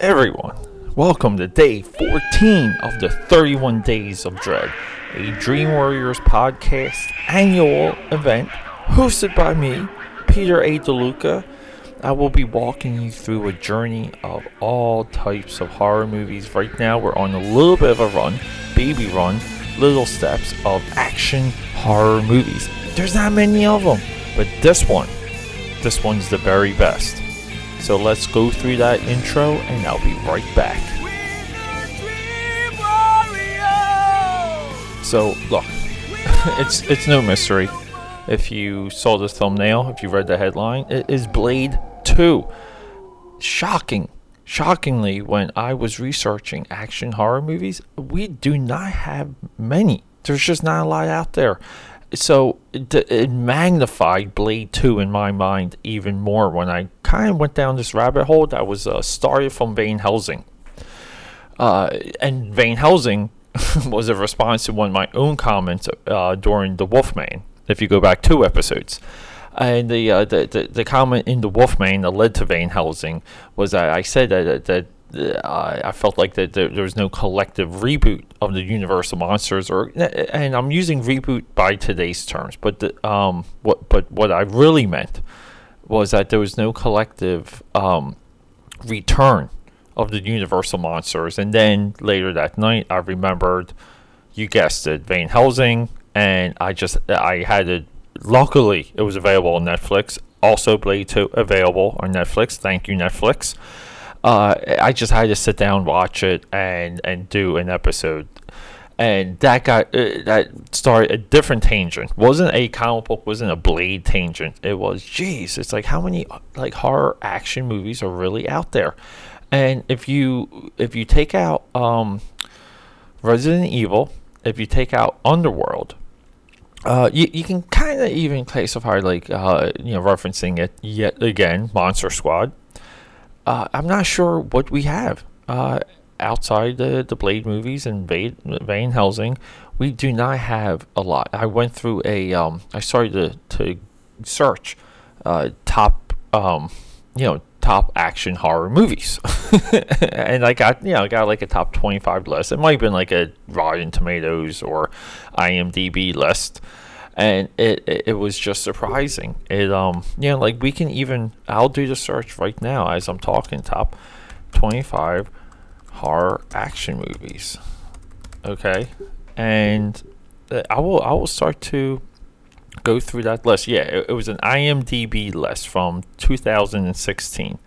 everyone. Welcome to day 14 of the 31 Days of Dread, a Dream Warriors podcast annual event hosted by me, Peter A. DeLuca. I will be walking you through a journey of all types of horror movies. Right now, we're on a little bit of a run, baby run, little steps of action horror movies. There's not many of them, but this one, this one's the very best. So let's go through that intro and I'll be right back. So look, it's it's no mystery. If you saw this thumbnail, if you read the headline, it is Blade 2. Shocking. Shockingly, when I was researching action horror movies, we do not have many. There's just not a lot out there so it, magnified Blade 2 in my mind even more when I kind of went down this rabbit hole that was uh, started from Van Helsing. Uh, and Van Helsing was a response to one of my own comments uh, during The Wolfman, if you go back two episodes. And the, uh, the, the, the comment in The Wolfman that led to Van Helsing was that I said that, that uh, I felt like that there, there, was no collective reboot of the Universal monsters, or and I'm using reboot by today's terms, but the, um, what but what I really meant was that there was no collective um, return of the Universal monsters, and then later that night I remembered, you guessed it, Van Helsing, and I just I had it. Luckily, it was available on Netflix. Also, Blade 2 available on Netflix. Thank you, Netflix uh, I just had to sit down, watch it, and and do an episode. And that got uh, that started a different tangent. wasn't a comic book, wasn't a Blade tangent. It was, geez, it's like how many like horror action movies are really out there? And if you if you take out um, Resident Evil, if you take out Underworld, uh, you, you can kind of even classify like uh, you know referencing it yet again Monster Squad uh, I'm not sure what we have uh, outside the, the Blade movies and Van, Van Helsing. We do not have a lot. I went through a, um, I started to, to search uh, top, um, you know, top action horror movies, and I got, you know, I got like a top 25 list. It might have been like a Rotten Tomatoes or IMDb list and it, it, it was just surprising. It um you know like we can even I'll do the search right now as I'm talking top 25 horror action movies. Okay, and uh, I will I will start to go through that list. Yeah, it, it was an IMDb list from 2016.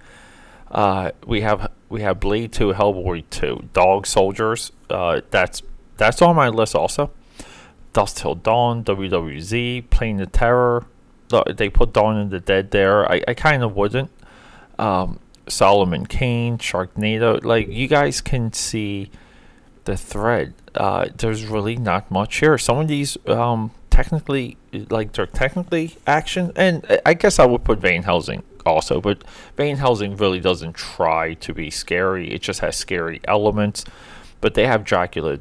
Uh, we have we have Blade 2, Hellboy 2, Dog Soldiers. Uh, that's that's on my list also. Dusk Till Dawn, WWZ, Planet Terror. They put Dawn of the Dead there. I, I kind of wouldn't. Um, Solomon Kane, Sharknado. Like, you guys can see the thread. Uh, there's really not much here. Some of these, um, technically, like, they're technically action. And I guess I would put Van Helsing also. But Van Helsing really doesn't try to be scary, it just has scary elements. But they have Dracula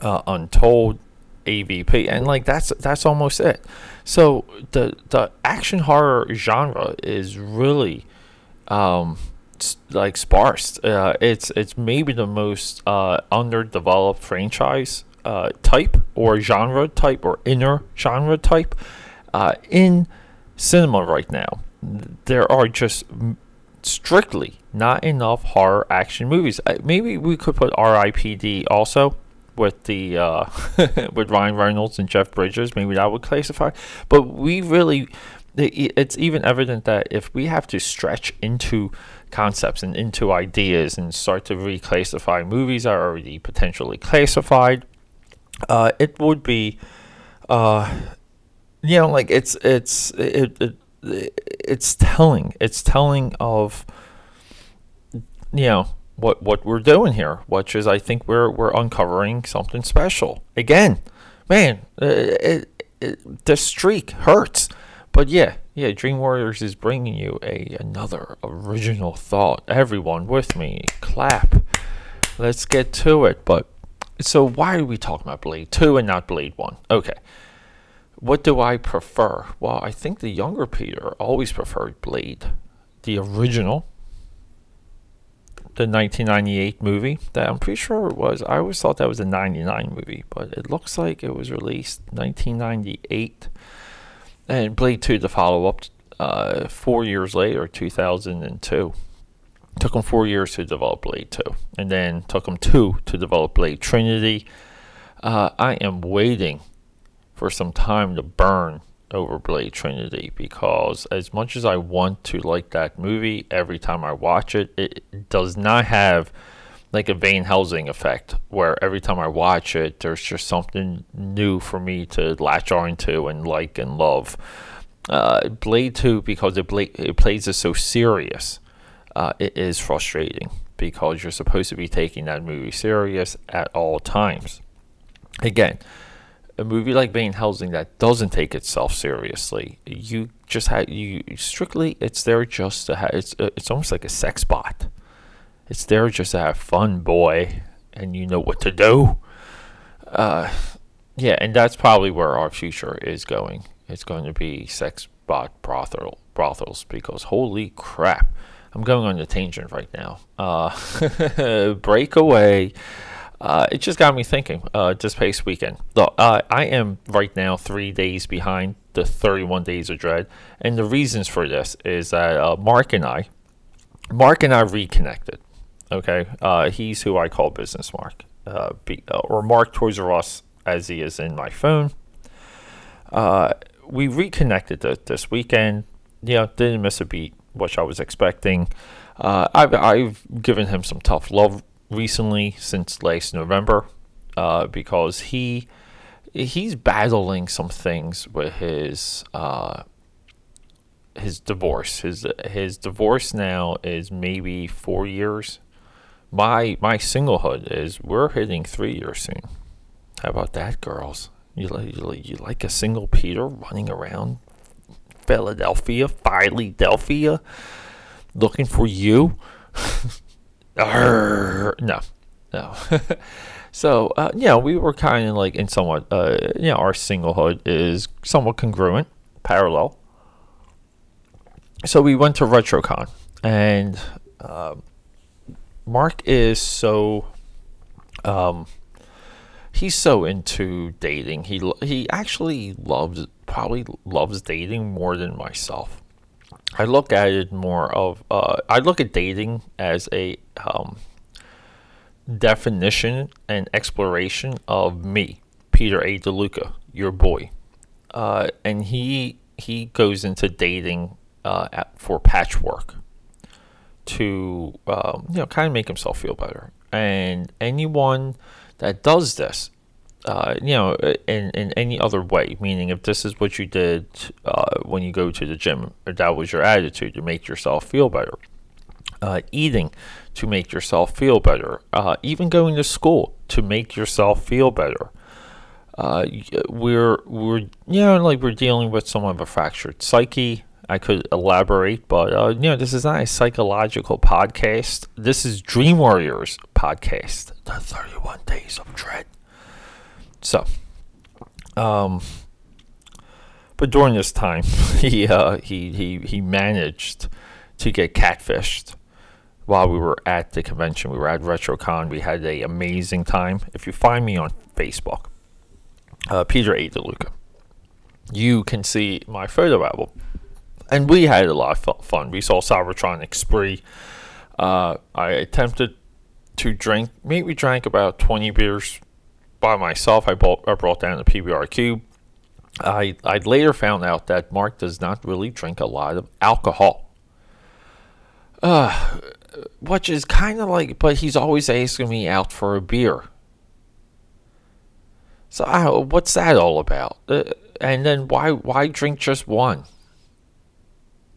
uh, Untold. AVP, and like that's that's almost it. So the the action horror genre is really um, like sparse. Uh, it's it's maybe the most uh, underdeveloped franchise uh, type or genre type or inner genre type uh, in cinema right now. There are just strictly not enough horror action movies. Uh, maybe we could put R.I.P.D. also with the uh, with Ryan Reynolds and Jeff Bridges. Maybe that would classify. But we really, it's even evident that if we have to stretch into concepts and into ideas and start to reclassify movies that are already potentially classified, uh, it would be, uh, you know, like it's it's it, it it's telling. It's telling of you know what what we're doing here, which is I think we're we're uncovering something special again. Man, uh, it, it, the streak hurts, but yeah, yeah. Dream Warriors is bringing you a another original thought. Everyone with me, clap. Let's get to it. But so why are we talking about Blade Two and not Blade One? Okay. What do I prefer? Well, I think the younger Peter always preferred Blade, the original the 1998 movie that I'm pretty sure it was. I always thought that was a 99 movie, but it looks like it was released 1998. And Blade 2, the follow up, uh, four years later, 2002. Took them four years to develop Blade 2, and then took them two to develop Blade Trinity. Uh, I am waiting for some time to burn over Blade Trinity because as much as I want to like that movie, every time I watch it, it does not have like a Van Helsing effect where every time I watch it, there's just something new for me to latch on to and like and love. Uh, Blade 2, because it, bla- it plays it so serious, uh, it is frustrating because you're supposed to be taking that movie serious at all times. Again, a movie like Van Helsing that doesn't take itself seriously, you just have you strictly it's there just to have it's uh, it's almost like a sex bot. It's there just to have fun, boy, and you know what to do. Uh, yeah, and that's probably where our future is going. It's going to be sex bot brothel brothels because holy crap, I'm going on a tangent right now. Uh, breakaway uh, it just got me thinking uh, this past weekend. Look, uh, I am right now three days behind the 31 Days of Dread. And the reasons for this is that uh, Mark and I, Mark and I reconnected. Okay. Uh, he's who I call Business Mark, uh, be, or Mark Toys R Us as he is in my phone. we reconnected th- this weekend. Yeah, didn't miss a beat, which I was expecting. I've, I've given him some tough love recently since last November uh, because he he's battling some things with his uh, his divorce. His his divorce now is maybe four years. My my singlehood is we're hitting three years soon. How about that, girls? You like you, like a single Peter running around Philadelphia, Philadelphia, looking for you? Arr, no, no. so uh, yeah, we were kind of like in somewhat, uh, you know, our singlehood is somewhat congruent, parallel. So we went to RetroCon, and uh, Mark is so, um, he's so into dating. He he actually loves probably loves dating more than myself. I look at it more of uh, I look at dating as a um, definition and exploration of me, Peter A. DeLuca, your boy, uh, and he he goes into dating uh, at, for patchwork to um, you know kind of make himself feel better. And anyone that does this uh, you know, in, in any other way, meaning if this is what you did uh, when you go to the gym, that was your attitude to make yourself feel better, uh, eating to make yourself feel better, uh, even going to school to make yourself feel better. Uh, we're we're you know like we're dealing with somewhat of a fractured psyche. I could elaborate, but uh, you know this is not a psychological podcast. This is Dream Warriors podcast. The 31 Days of Dread. So, um, but during this time, he uh, he he he managed to get catfished while we were at the convention. We were at RetroCon. We had an amazing time. If you find me on Facebook, uh, Peter A. DeLuca, you can see my photo album. And we had a lot of fun. We saw Cybertronic Spree. Uh, I attempted to drink, maybe we drank about 20 beers by myself. I bought I brought down the PBR cube. I I later found out that Mark does not really drink a lot of alcohol. Uh, which is kind of like, but he's always asking me out for a beer. So I, what's that all about? Uh, and then why why drink just one?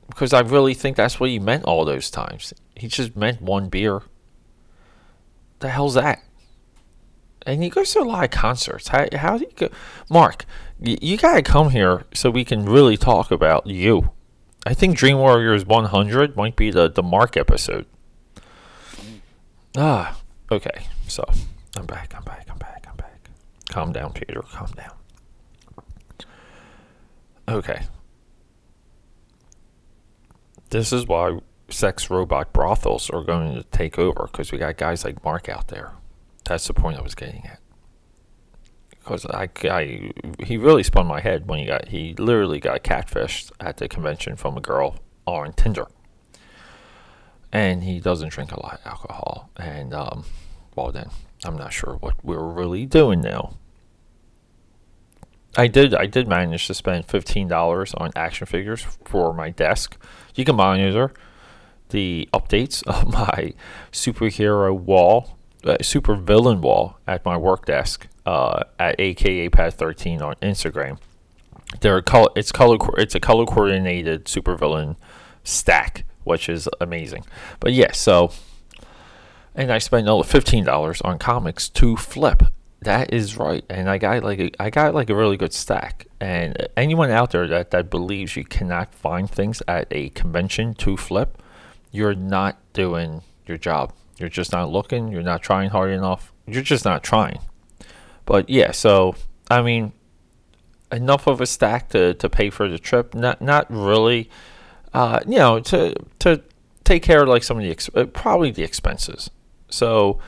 Because I really think that's what he meant all those times. He just meant one beer. The hell's that? And he goes to a lot of concerts. How, how do you go? Mark, you, you got to come here so we can really talk about you. I think Dream Warriors 100 might be the, the Mark episode. Ah, okay. So, I'm back, I'm back, I'm back, I'm back. Calm down, Peter, calm down. Okay. This is why sex robot brothels are going to take over because we got guys like Mark out there. That's the point I was getting at. Because I, I, he really spun my head when he got, he literally got catfished at the convention from a girl on Tinder. And he doesn't drink a lot of alcohol. And, um, well, then I'm not sure what we're really doing now. I did I did manage to spend fifteen dollars on action figures for my desk. You can monitor the updates of my superhero wall, super villain wall at my work desk uh, at AKA Pad 13 on Instagram. They're color, it's color it's a color coordinated supervillain stack, which is amazing. But yeah, so and I spent another fifteen dollars on comics to flip that is right, and I got like a, I got like a really good stack. And anyone out there that that believes you cannot find things at a convention to flip, you're not doing your job. You're just not looking. You're not trying hard enough. You're just not trying. But yeah, so I mean, enough of a stack to, to pay for the trip. Not not really. Uh, you know, to to take care of like some of the uh, probably the expenses. So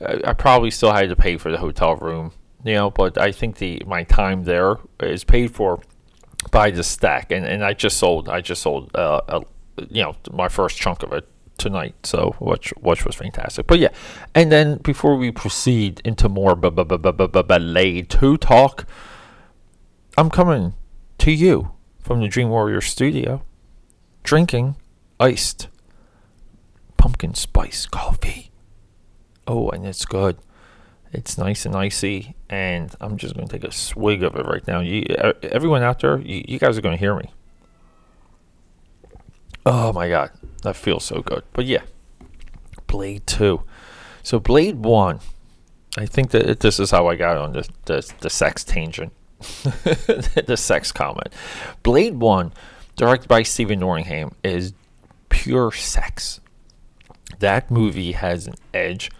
I probably still had to pay for the hotel room, you know, but I think the my time there is paid for by the stack, and, and I just sold I just sold uh, a, you know my first chunk of it tonight, so which which was fantastic. But yeah, and then before we proceed into more Blade Two talk, I'm coming to you from the Dream Warrior Studio, drinking iced pumpkin spice coffee. Oh, and it's good. It's nice and icy, and I'm just going to take a swig of it right now. You, everyone out there, you, you guys are going to hear me. Oh my god, that feels so good. But yeah, Blade 2. So Blade 1, I think that this is how I got on the, the, sex tangent. the sex comment. Blade 1, directed by Stephen Norrington, is pure sex. That movie has an edge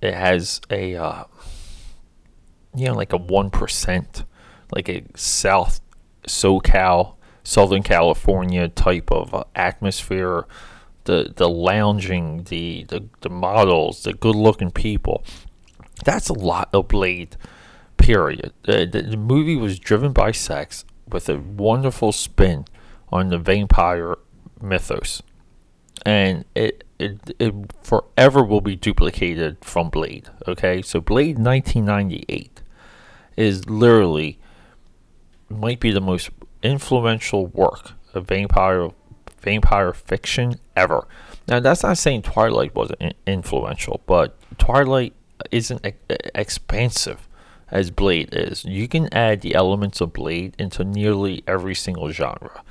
it has a uh, you know like a one percent, like a South SoCal, Southern California type of uh, atmosphere. The the lounging, the, the the models, the good looking people. That's a lot of Blade. Period. The, the, the movie was driven by sex with a wonderful spin on the vampire mythos, and it it, it forever will be duplicated from Blade. Okay, so Blade 1998 is literally might be the most influential work of vampire vampire fiction ever. Now that's not saying Twilight wasn't influential, but Twilight isn't expansive as Blade is. You can add the elements of Blade into nearly every single genre.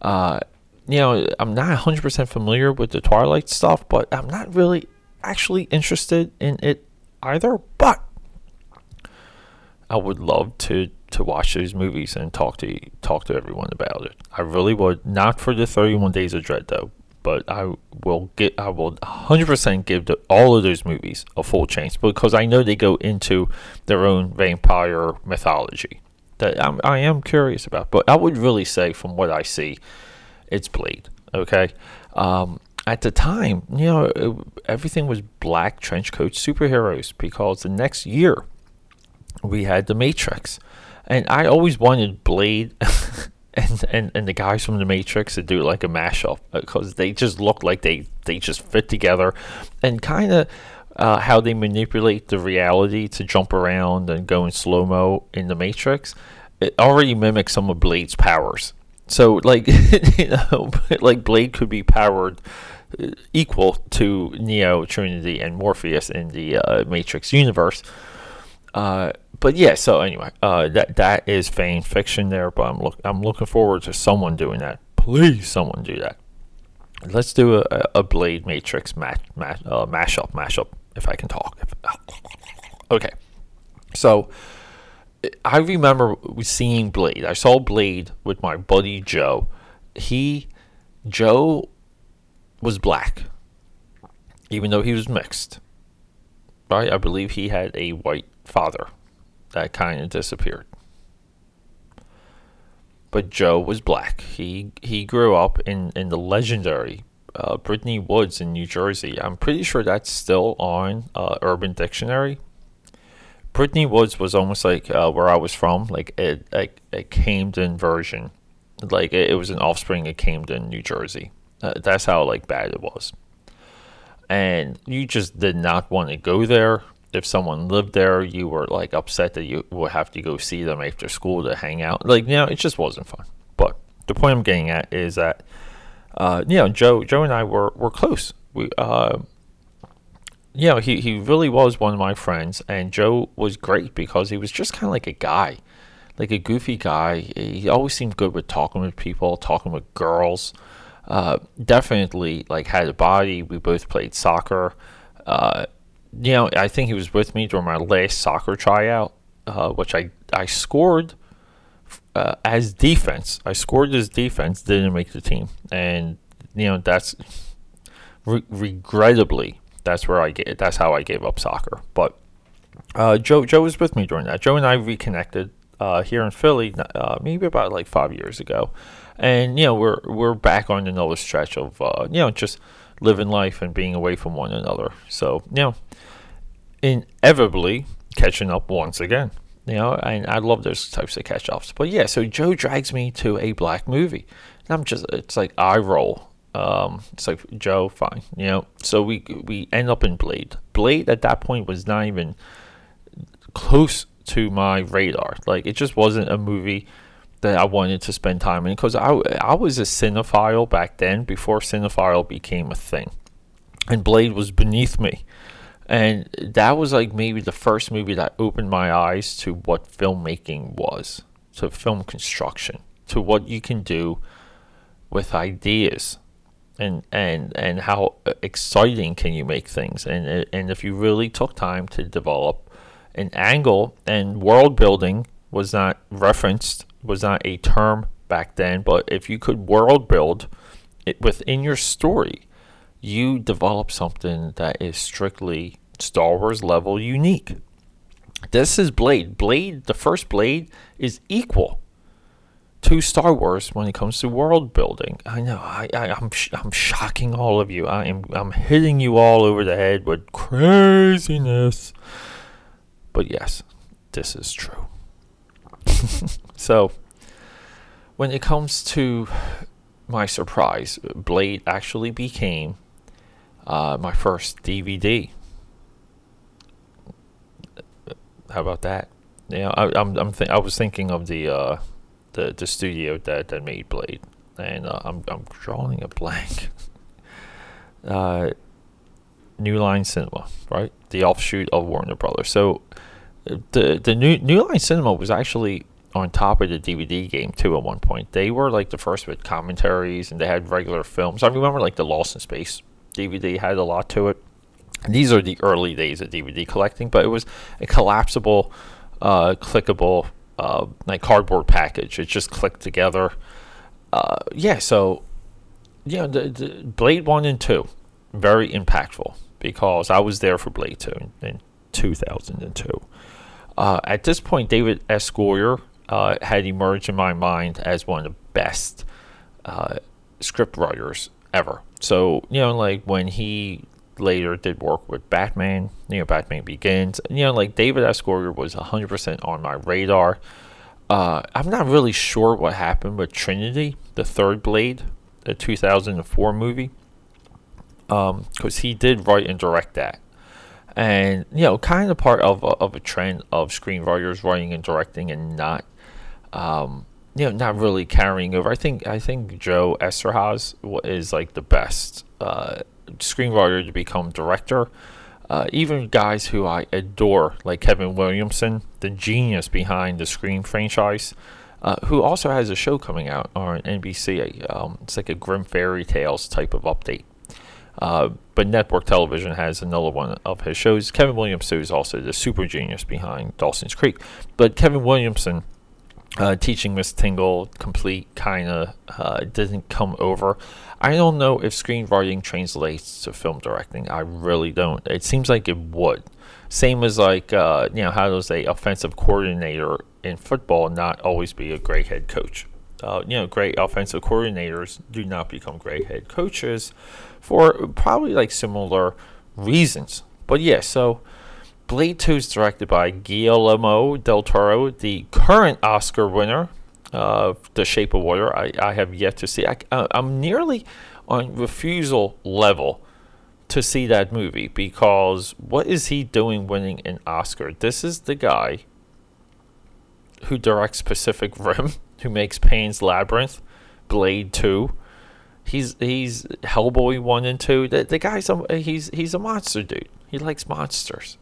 Uh, you know, I'm not 100% familiar with the Twilight stuff, but I'm not really actually interested in it either. But I would love to to watch those movies and talk to talk to everyone about it. I really would. Not for the 31 Days of Dread though, but I will get. I will 100% give the, all of those movies a full chance because I know they go into their own vampire mythology that I'm, I am curious about. But I would really say, from what I see it's Blade. Okay. Um, at the time, you know, it, everything was black trench coat superheroes because the next year we had The Matrix. And I always wanted Blade and, and, and the guys from The Matrix to do like a mashup because they just look like they, they just fit together and kind of uh, how they manipulate the reality to jump around and go in slow mo in The Matrix. It already mimics some of Blade's powers so like you know, like Blade could be powered uh, equal to Neo, Trinity, and Morpheus in the uh, Matrix universe. Uh, but yeah, so anyway, uh, that that is fan fiction there. But I'm look I'm looking forward to someone doing that. Please, someone do that. Let's do a, a Blade Matrix match, match uh, mashup mashup if I can talk. Okay, so I remember seeing Blade. I saw Blade with my buddy Joe. He, Joe, was black, even though he was mixed. Right? I believe he had a white father that kind of disappeared. But Joe was black. He he grew up in, in the legendary uh, Brittany Woods in New Jersey. I'm pretty sure that's still on uh, Urban Dictionary. Brittany Woods was almost like uh, where I was from, like a, a, a Camden version. Like it, it was an offspring of Camden, New Jersey. Uh, that's how like bad it was. And you just did not want to go there. If someone lived there, you were like upset that you would have to go see them after school to hang out. Like, you know, it just wasn't fun. But the point I'm getting at is that, uh, you know, Joe, Joe and I were, were close. We, uh, you know, he, he really was one of my friends, and Joe was great because he was just kind of like a guy, like a goofy guy. He always seemed good with talking with people, talking with girls. Uh, definitely like had a body. We both played soccer. Uh, you know, I think he was with me during my last soccer tryout, uh, which I I scored uh, as defense. I scored as defense, didn't make the team, and you know that's re- regrettably that's where I get. That's how I gave up soccer. But uh, Joe Joe was with me during that. Joe and I reconnected uh, here in Philly, uh, maybe about like five years ago, and you know we're we're back on another stretch of uh, you know just living life and being away from one another. So you know, inevitably catching up once again. You know, and I love those types of catch ups. But yeah, so Joe drags me to a black movie. And I'm just, it's like eye roll um, it's like Joe, fine, you know. So we we end up in Blade. Blade at that point was not even close to my radar. Like it just wasn't a movie that I wanted to spend time in because I I was a cinephile back then before cinephile became a thing, and Blade was beneath me. And that was like maybe the first movie that opened my eyes to what filmmaking was, to film construction, to what you can do with ideas and and and how exciting can you make things. And and if you really took time to develop an angle and world building was not referenced was not a term back then but if you could world build it within your story you develop something that is strictly Star Wars level unique this is Blade Blade the first Blade is equal to Star Wars when it comes to world building. I know I, I am I'm, I'm shocking all of you. I am I'm hitting you all over the head with craziness. But yes, this is true. so when it comes to my surprise, Blade actually became uh, my first DVD. How about that? Know, I, I'm, I'm th- I was thinking of the uh, the the studio that, that made Blade, and uh, I'm I'm drawing a blank. uh, New Line Cinema, right? The offshoot of Warner Brothers. So the the new New Line Cinema was actually on top of the DVD game too at one point. They were like the first with commentaries and they had regular films. I remember like the Lost in Space DVD had a lot to it. These are the early days of DVD collecting, but it was a collapsible, uh, clickable uh, like cardboard package. It just clicked together. Uh, yeah, so yeah, the, the Blade One and Two, very impactful because I was there for Blade Two in, in 2002. Uh, at this point, David S. Goyer uh, had emerged in my mind as one of the best uh, script writers ever. So you know, like when he later did work with Batman, you know, Batman Begins. You know, like David S. Goyer was 100% on my radar. Uh, I'm not really sure what happened with Trinity, the third Blade, the 2004 movie, because um, he did write and direct that. And, you know, kind of part of of a trend of screenwriters writing and directing and not, um, you know, not really carrying over. I think I think Joe Eszterhas is like the best uh, screenwriter to become director. Uh, even guys who I adore, like Kevin Williamson, the genius behind the Scream franchise, uh, who also has a show coming out on NBC. Um, it's like a Grim Fairy Tales type of update. Uh, but network television has another one of his shows. Kevin Williamson is also the super genius behind Dawson's Creek. But Kevin Williamson uh, teaching Miss Tingle complete kind of uh, didn't come over. I don't know if screenwriting translates to film directing. I really don't. It seems like it would. Same as like uh, you know how does a offensive coordinator in football not always be a great head coach? uh, you know, great offensive coordinators do not become great head coaches for probably like similar reasons. But yeah, so Blade 2 is directed by Guillermo del Toro, the current Oscar winner of The Shape of Water. I, I have yet to see. I, I'm nearly on refusal level to see that movie because what is he doing winning an Oscar? This is the guy who directs Pacific Rim, who makes Pan's Labyrinth, Blade 2. He's he's Hellboy 1 and 2. The, the guy's a, he's he's a monster dude. He likes monsters.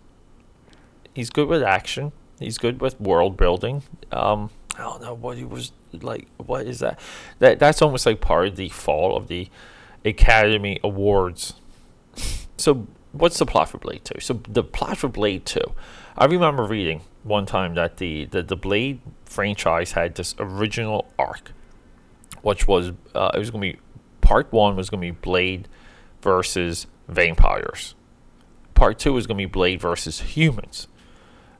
He's good with action. He's good with world building. Um, I don't know what he was like. What is that? That that's almost like part of the fall of the Academy Awards. So what's the plot for Blade Two? So the plot for Blade Two, I remember reading one time that the the, the Blade franchise had this original arc, which was uh, it was going to be part one was going to be Blade versus vampires. Part two was going to be Blade versus humans,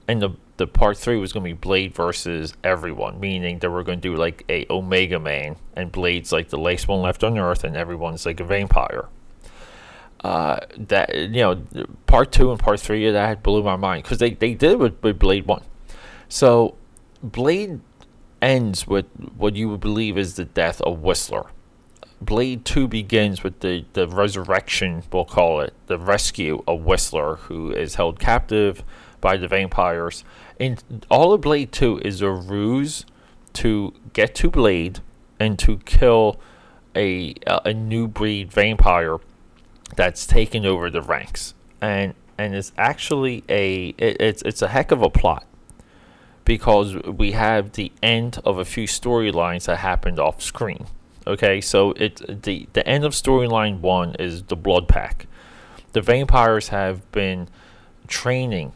and the the part three was going to be Blade versus everyone, meaning that we're going to do like a Omega Man, and Blade's like the last one left on Earth, and everyone's like a vampire. Uh, that you know, part two and part three of that blew my mind because they, they did it with, with Blade one. So Blade ends with what you would believe is the death of Whistler. Blade 2 begins with the, the resurrection, we'll call it, the rescue of Whistler, who is held captive by the vampires. And all of Blade 2 is a ruse to get to Blade and to kill a, uh, a new breed vampire that's taken over the ranks. And and it's actually a it, it's it's a heck of a plot because we have the end of a few storylines that happened off screen. Okay, so it the the end of storyline one is the Blood Pack. The vampires have been training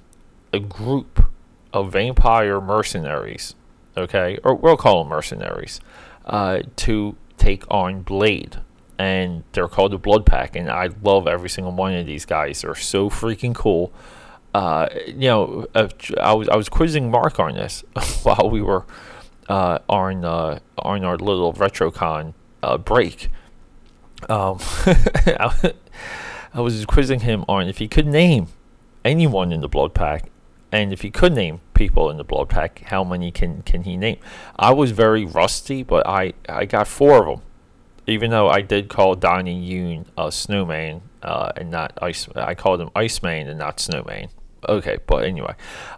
a group of vampire mercenaries, okay, or we'll call them mercenaries, uh, to take on Blade. And they're called the Blood Pack, and I love every single one of these guys. They're so freaking cool. Uh, you know, uh, I was I was quizzing Mark on this while we were uh, on uh, on our little RetroCon uh, break. Um, I, I was quizzing him on if he could name anyone in the Blood Pack, and if he could name people in the Blood Pack, how many can can he name? I was very rusty, but I I got four of them. Even though I did call Donnie Yen a snowman uh, and not ice, I called him Iceman and not Snowman. Okay, but anyway,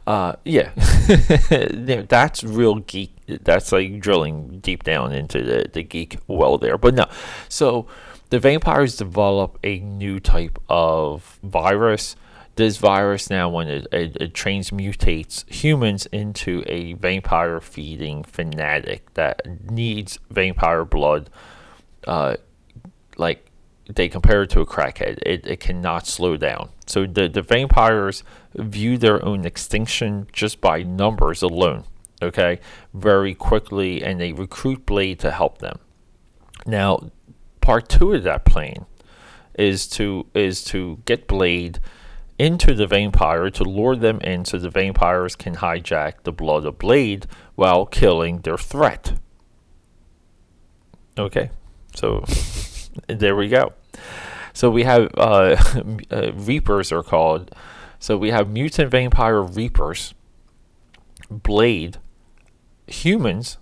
uh, yeah, that's real geek. That's like drilling deep down into the, the geek well there. But no, so the vampires develop a new type of virus this virus now, when it, it, it transmutates humans into a vampire feeding fanatic that needs vampire blood, uh, like they compare it to a crackhead. It, it cannot slow down. So the, the vampires view their own extinction just by numbers alone, okay, very quickly, and they recruit Blade to help them. Now, part two of that plan is to is to get Blade into the vampire to lure them in so the vampires can hijack the blood of Blade while killing their threat. Okay, so there we go. So we have uh, uh, Reapers are called. So we have mutant vampire Reapers, Blade, humans,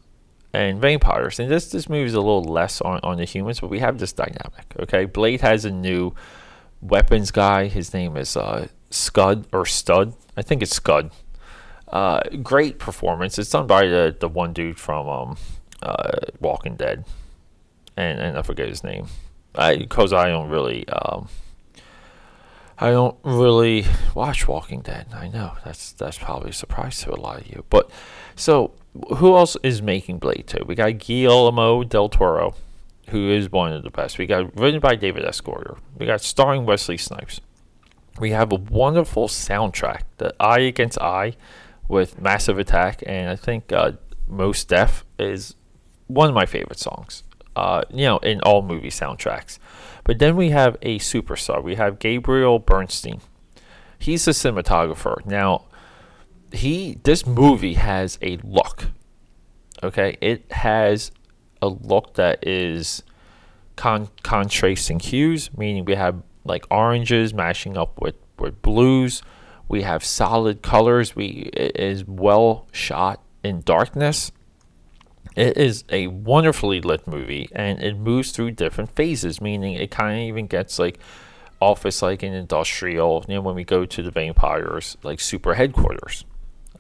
and vampires. And this this movie is a little less on, on the humans, but we have this dynamic. Okay, Blade has a new weapons guy. His name is uh, Scud or Stud. I think it's Scud. Uh, great performance. It's done by the, the one dude from um, uh, Walking Dead, and and I forget his name. Because I, I, don't really um, I don't really watch Walking Dead. I know that's that's probably a surprise to a lot of you. But so who else is making Blade 2? We got Guillermo del Toro who is one of the best. We got written by David S. We got starring Wesley Snipes. We have a wonderful soundtrack, the I Against I, with Massive Attack, and I think uh, Mos Def is one of my favorite songs. Uh, you know, in all movie soundtracks. But then we have a superstar. We have Gabriel Beristain. He's a cinematographer. Now, he this movie has a look. Okay, it has a look that is con- contrasting hues, meaning we have like oranges matching up with, with blues. We have solid colors. We it is well shot in darkness. It is a wonderfully lit movie, and it moves through different phases, meaning it kind of even gets like office like an industrial. You know, when we go to the vampires, like super headquarters.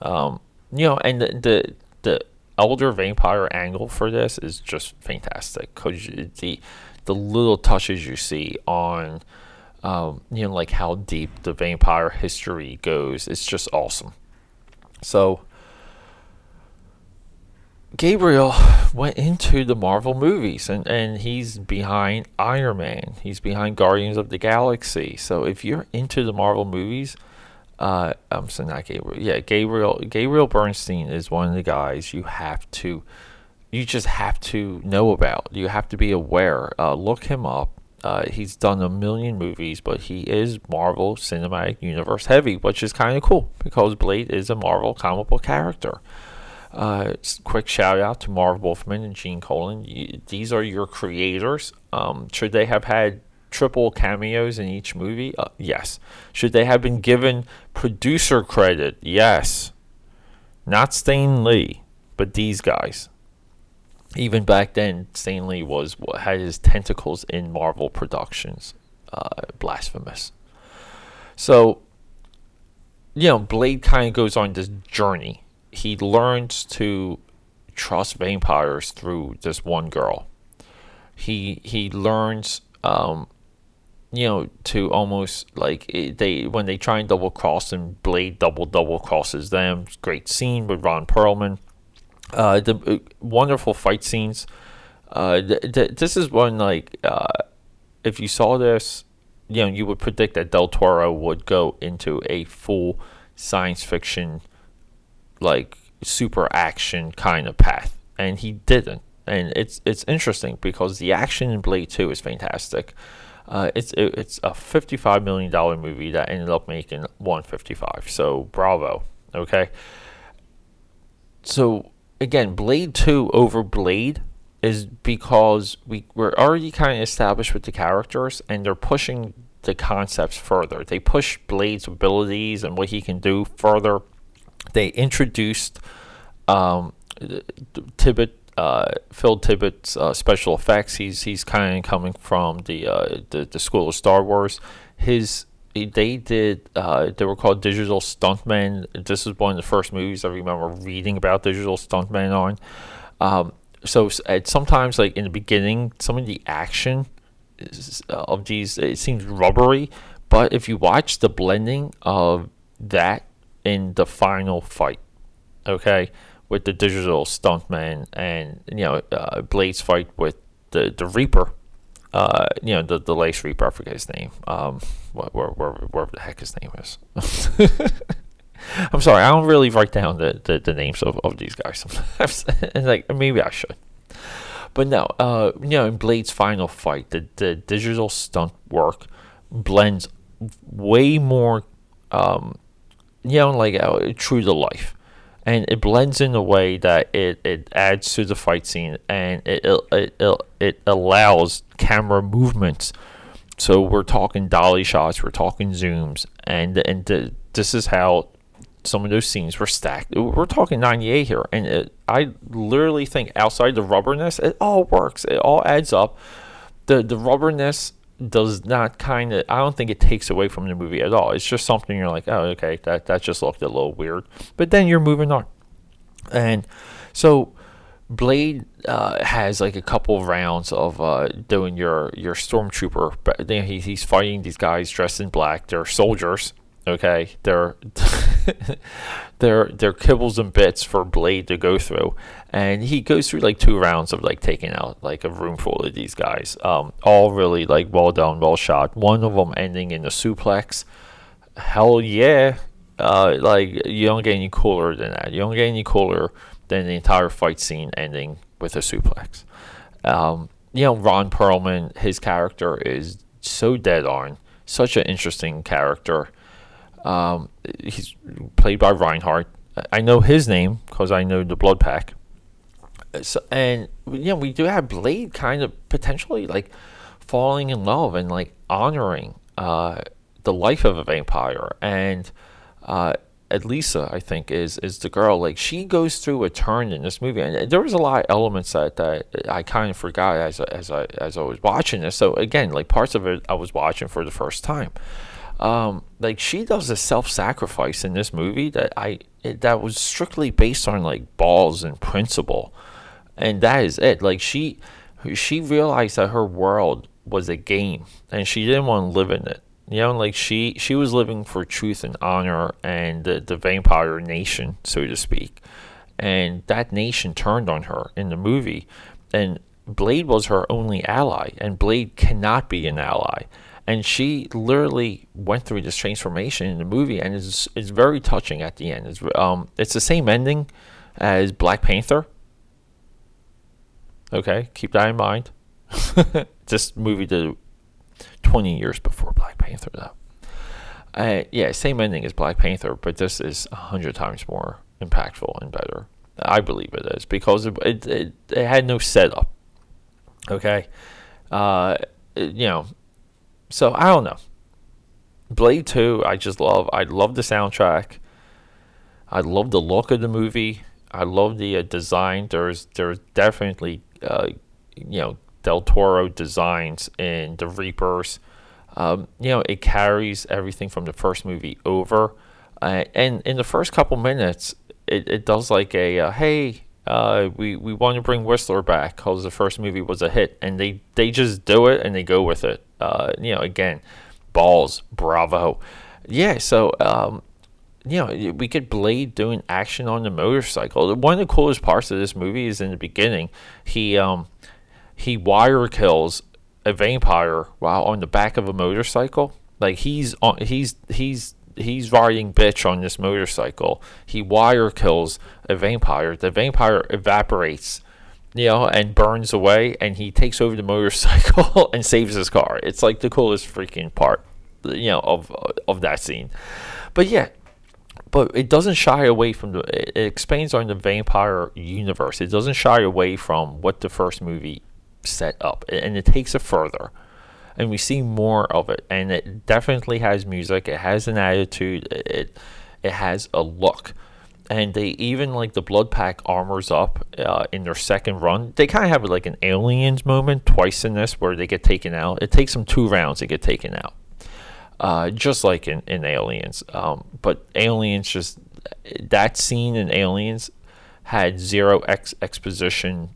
Um, you know, and the, the the elder vampire angle for this is just fantastic because the the little touches you see on um, you know like how deep the vampire history goes it's just awesome so Gabriel went into the Marvel movies and, and he's behind Iron Man. He's behind Guardians of the Galaxy. So if you're into the Marvel movies, uh, I'm sorry, not Gabriel. Yeah, Gabriel. Gabriel Beristain is one of the guys you have to, you just have to know about. You have to be aware. Uh, look him up. Uh, he's done a million movies, but he is Marvel Cinematic Universe heavy, which is kind of cool because Blade is a Marvel comic book character. Uh, quick shout out to Marv Wolfman and Gene Colan. These are your creators. Um, should they have had triple cameos in each movie? Uh, yes. Should they have been given producer credit? Yes. Not Stan Lee, but these guys. Even back then, Stan Lee was had his tentacles in Marvel Productions. Uh, blasphemous. So, you know, Blade kind of goes on this journey. He learns to trust vampires through this one girl. He he learns um, you know, to almost like it, they when they try and double cross and Blade double double crosses them. Great scene with Ron Perlman. Uh, the uh, wonderful fight scenes. Uh, th- th- this is one like uh, if you saw this, you know, you would predict that Del Toro would go into a full science fiction, like super action kind of path, and he didn't. And it's it's interesting because the action in Blade Two is fantastic. Uh, it's it, it's a fifty-five million dollar movie that ended up making one fifty-five. So bravo. Okay. So again, Blade Two over Blade is because we we're already kind of established with the characters, and they're pushing the concepts further. They push Blade's abilities and what he can do further. They introduced um, uh, Phil Tippett's uh, special effects. He's he's kind of coming from the, uh, the the school of Star Wars. His they did uh, they were called digital stuntmen. This is one of the first movies I remember reading about digital stuntmen on. Um, so sometimes like in the beginning, some of the action is, uh, of these it seems rubbery, but if you watch the blending of that in the final fight, okay with the digital stuntman and you know uh, Blade's fight with the the Reaper. Uh, you know the the Lace Reaper. I forget his name. Um, where, where, where, the heck his name is. I'm sorry, I don't really write down the, the, the names of, of these guys sometimes. like maybe I should. But no, uh, you know, in Blade's final fight, the, the digital stunt work blends way more, um, you know, like uh, true to life and it blends in a way that it, it adds to the fight scene and it, it, it, it allows camera movements. So we're talking dolly shots, we're talking zooms, and and the, this is how some of those scenes were stacked. We're talking 98 here, and it, I literally think outside the rubberness, it all works. It all adds up. The the rubberness does not kind of I don't think it takes away from the movie at all. It's just something you're like, oh, okay, that that just looked a little weird, but then you're moving on, and so Blade uh, has like a couple of rounds of uh, doing your your stormtrooper, but he, he's fighting these guys dressed in black. They're soldiers, okay? They're they're they're kibbles and bits for Blade to go through, and he goes through like two rounds of like taking out like a room full of these guys. Um, all really like well done, well shot. One of them ending in a suplex. Hell yeah! Uh, like you don't get any cooler than that. You don't get any cooler than the entire fight scene ending with a suplex. Um, you know, Ron Perlman, his character is so dead on, such an interesting character. Um, he's played by Reinhardt. I know his name because I know the Blood Pack. so, and know we do have Blade kind of potentially like falling in love and like honoring uh, the life of a vampire and uh, Elisa, I think, is is the girl. Like she goes through a turn in this movie, and there was a lot of elements that, that I kind of forgot as as I as I was watching this. So again, like parts of it I was watching for the first time. Um, like she does a self-sacrifice in this movie that I it, that was strictly based on like balls and principle, and that is it. Like she she realized that her world was a game, and she didn't want to live in it you know, like she she was living for truth and honor and the, the vampire nation, so to speak. And that nation turned on her in the movie. And Blade was her only ally, and Blade cannot be an ally. And she literally went through this transformation in the movie, and it's, it's very touching at the end. It's, um, it's the same ending as Black Panther. Okay, keep that in mind. this movie did 20 years before Black Panther, though. Uh, yeah, same ending as Black Panther, but this is a hundred times more impactful and better. I believe it is because it it, it, it had no setup. Okay, uh, you know, so I don't know. Blade Two, I just love. I love the soundtrack. I love the look of the movie. I love the uh, design. There's there's definitely uh, you know Del Toro designs in The Reapers. Um, you know, it carries everything from the first movie over. Uh, and in the first couple minutes, it, it does like a uh, hey, uh, we, we want to bring Whistler back because the first movie was a hit. And they, they just do it and they go with it. Uh, you know, again, balls, bravo. Yeah, so um, you know, we get Blade doing action on the motorcycle. One of the coolest parts of this movie is in the beginning. He um, he wire kills a vampire while on the back of a motorcycle. Like he's on, he's he's he's riding bitch on this motorcycle. He wire kills a vampire. The vampire evaporates, you know, and burns away. And he takes over the motorcycle and saves his car. It's like the coolest freaking part, you know, of uh, of that scene. But yeah, but it doesn't shy away from the. It expands on the vampire universe. It doesn't shy away from what the first movie set up, and it takes it further. And we see more of it, and it definitely has music. It has an attitude. It it has a look, and they even like the Blood Pack armors up uh, in their second run. They kind of have like an aliens moment twice in this where they get taken out. It takes them two rounds to get taken out, uh, just like in in Aliens. Um, but Aliens just that scene in Aliens had zero ex- exposition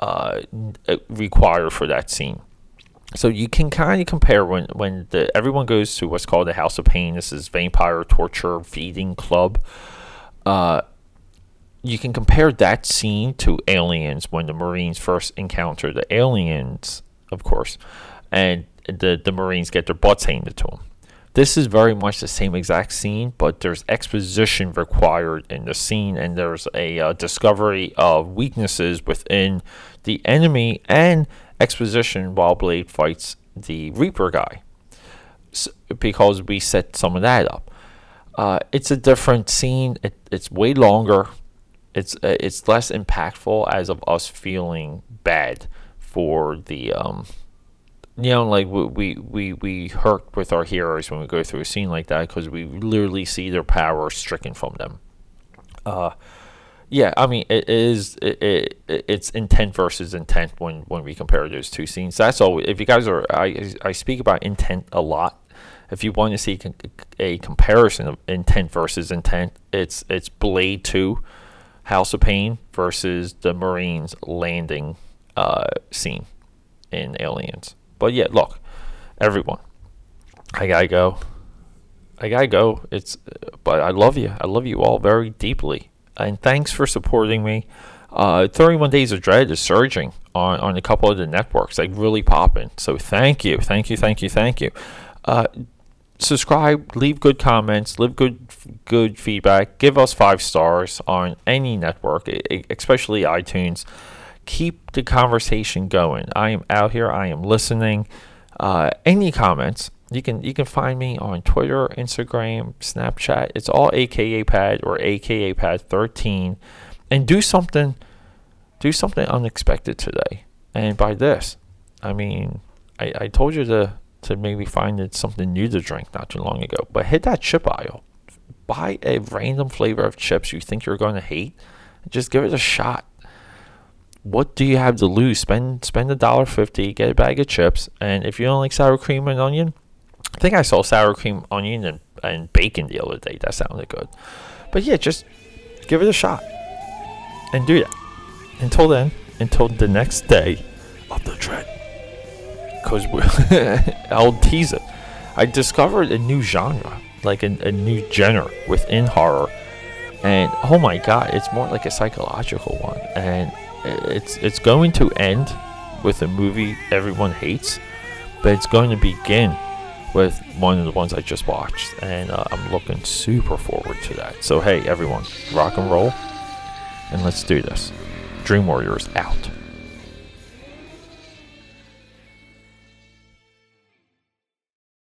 uh, require for that scene. So you can kind of compare when when the everyone goes to what's called the House of Pain. This is vampire torture feeding club. Uh, you can compare that scene to Aliens when the Marines first encounter the aliens, of course, and the the Marines get their butts handed to them. This is very much the same exact scene, but there's exposition required in the scene, and there's a uh, discovery of weaknesses within the enemy and exposition while Blade fights the Reaper guy. So, because we set some of that up. Uh, it's a different scene. It, it's way longer. It's uh, it's less impactful as of us feeling bad for the um, you know, like we we we hurt with our heroes when we go through a scene like that because we literally see their power stricken from them. Uh, yeah, I mean it is it, it, it's intent versus intent when when we compare those two scenes. That's all. If you guys are, I I speak about intent a lot. If you want to see a comparison of intent versus intent, it's it's Blade Two, House of Pain versus the Marines landing uh, scene in Aliens. But yeah, look, everyone, I gotta go. I gotta go. It's, but I love you. I love you all very deeply, and thanks for supporting me. Uh, 31 Days of Dread is surging on, on a couple of the networks, like really popping. So thank you, thank you, thank you, thank you. Uh, subscribe, leave good comments, leave good good feedback, give us five stars on any network, especially iTunes keep the conversation going. I am out here. I am listening. Uh, any comments? You can you can find me on Twitter, Instagram, Snapchat. It's all AKA Pad or AKA Pad 13, and do something do something unexpected today. And by this, I mean I, I told you to to maybe find something new to drink not too long ago. But hit that chip aisle. Buy a random flavor of chips you think you're going to hate. Just give it a shot. What do you have to lose? Spend spend a dollar fifty, get a bag of chips, and if you don't like sour cream and onion, I think I saw sour cream, onion, and, and bacon the other day. That sounded good. But yeah, just give it a shot and do that. Until then, until the next day of the trend because I'll tease it. I discovered a new genre, like a, a new genre within horror, and oh my god, it's more like a psychological one, and it's it's going to end with a movie everyone hates, but it's going to begin with one of the ones I just watched, and uh, I'm looking super forward to that. So hey, everyone, rock and roll, and let's do this. Dream Warriors out.